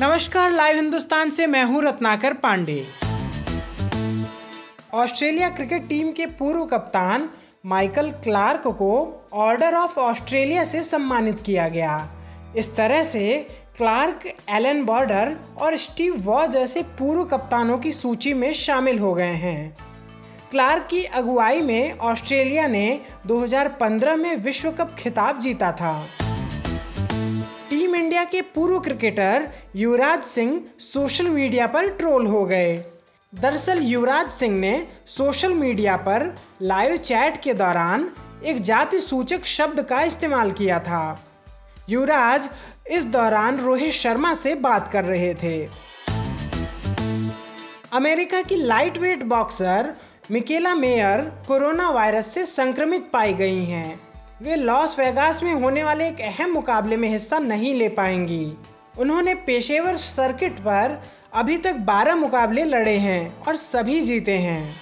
नमस्कार, लाइव हिंदुस्तान से मैं हूँ Ratnakar Pandey. Australia cricket team के पूर्व कप्तान माइकल क्लार्क को ऑर्डर ऑफ़ ऑस्ट्रेलिया से सम्मानित किया गया। इस तरह से क्लार्क एलन बॉर्डर और स्टीव वॉ जैसे पूर्व कप्तानों की सूची में शामिल हो गए हैं। क्लार्क की अगुवाई में ऑस्ट्रेलिया ने 2015 में विश्व कप खिताब जीता था। इंडिया के पूर्व cricketer Yuvraj Singh social media पर ट्रोल हो गए। दरअसल युवराज सिंह ने सोशल मीडिया पर लाइव चैट के दौरान एक जाति सूचक शब्द का इस्तेमाल किया था। युवराज इस दौरान रोहित शर्मा से बात कर रहे थे। अमेरिका की lightweight boxer Mikaela Mayer coronavirus से संक्रमित पाई गई हैं। वे लॉस वेगास में होने वाले एक अहम मुकाबले में हिस्सा नहीं ले पाएँगी। उन्होंने पेशेवर सर्किट पर अभी तक 12 मुकाबले लड़े हैं और सभी जीते हैं।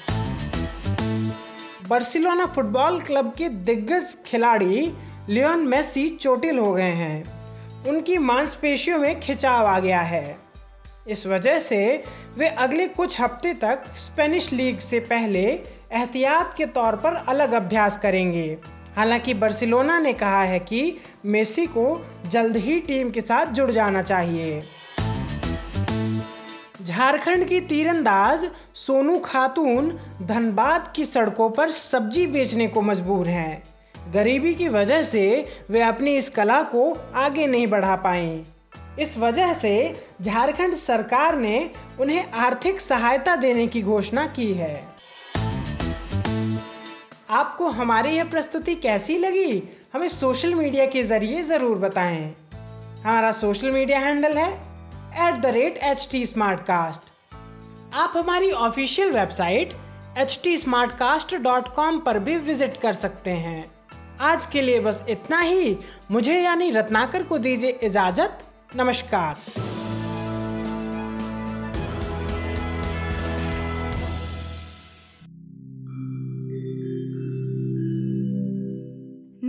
बार्सिलोना फुटबॉल क्लब के दिग्गज खिलाड़ी लियोन मेसी चोटिल हो गए हैं। उनकी मांसपेशियों में खिंचाव आ गया है। इस वजह से वे अगले कुछ हफ़्ते तक स्पेनिश लीग से पहले एहतियात के तौर पर अलग अभ्यास करेंगे। हालाँकि बर्सिलोना ने कहा है कि मेसी को जल्द ही टीम के साथ जुड़ जाना चाहिए। झारखंड की तीरंदाज सोनू खातून धनबाद की सड़कों पर सब्ज़ी बेचने को मजबूर हैं। गरीबी की वजह से वे अपनी इस कला को आगे नहीं बढ़ा पाए। इस वजह से झारखंड सरकार ने उन्हें आर्थिक सहायता देने की घोषणा की है। आपको हमारी यह प्रस्तुति कैसी लगी, हमें सोशल मीडिया के ज़रिए ज़रूर बताएँ। हमारा सोशल मीडिया हैंडल है at the rate H T Smartcast आप हमारी official website H T Smartcast dot com पर भी विज़िट कर सकते हैं। आज के लिए बस इतना ही। मुझे यानी रत्नाकर को दीजिए इजाज़त। नमस्कार।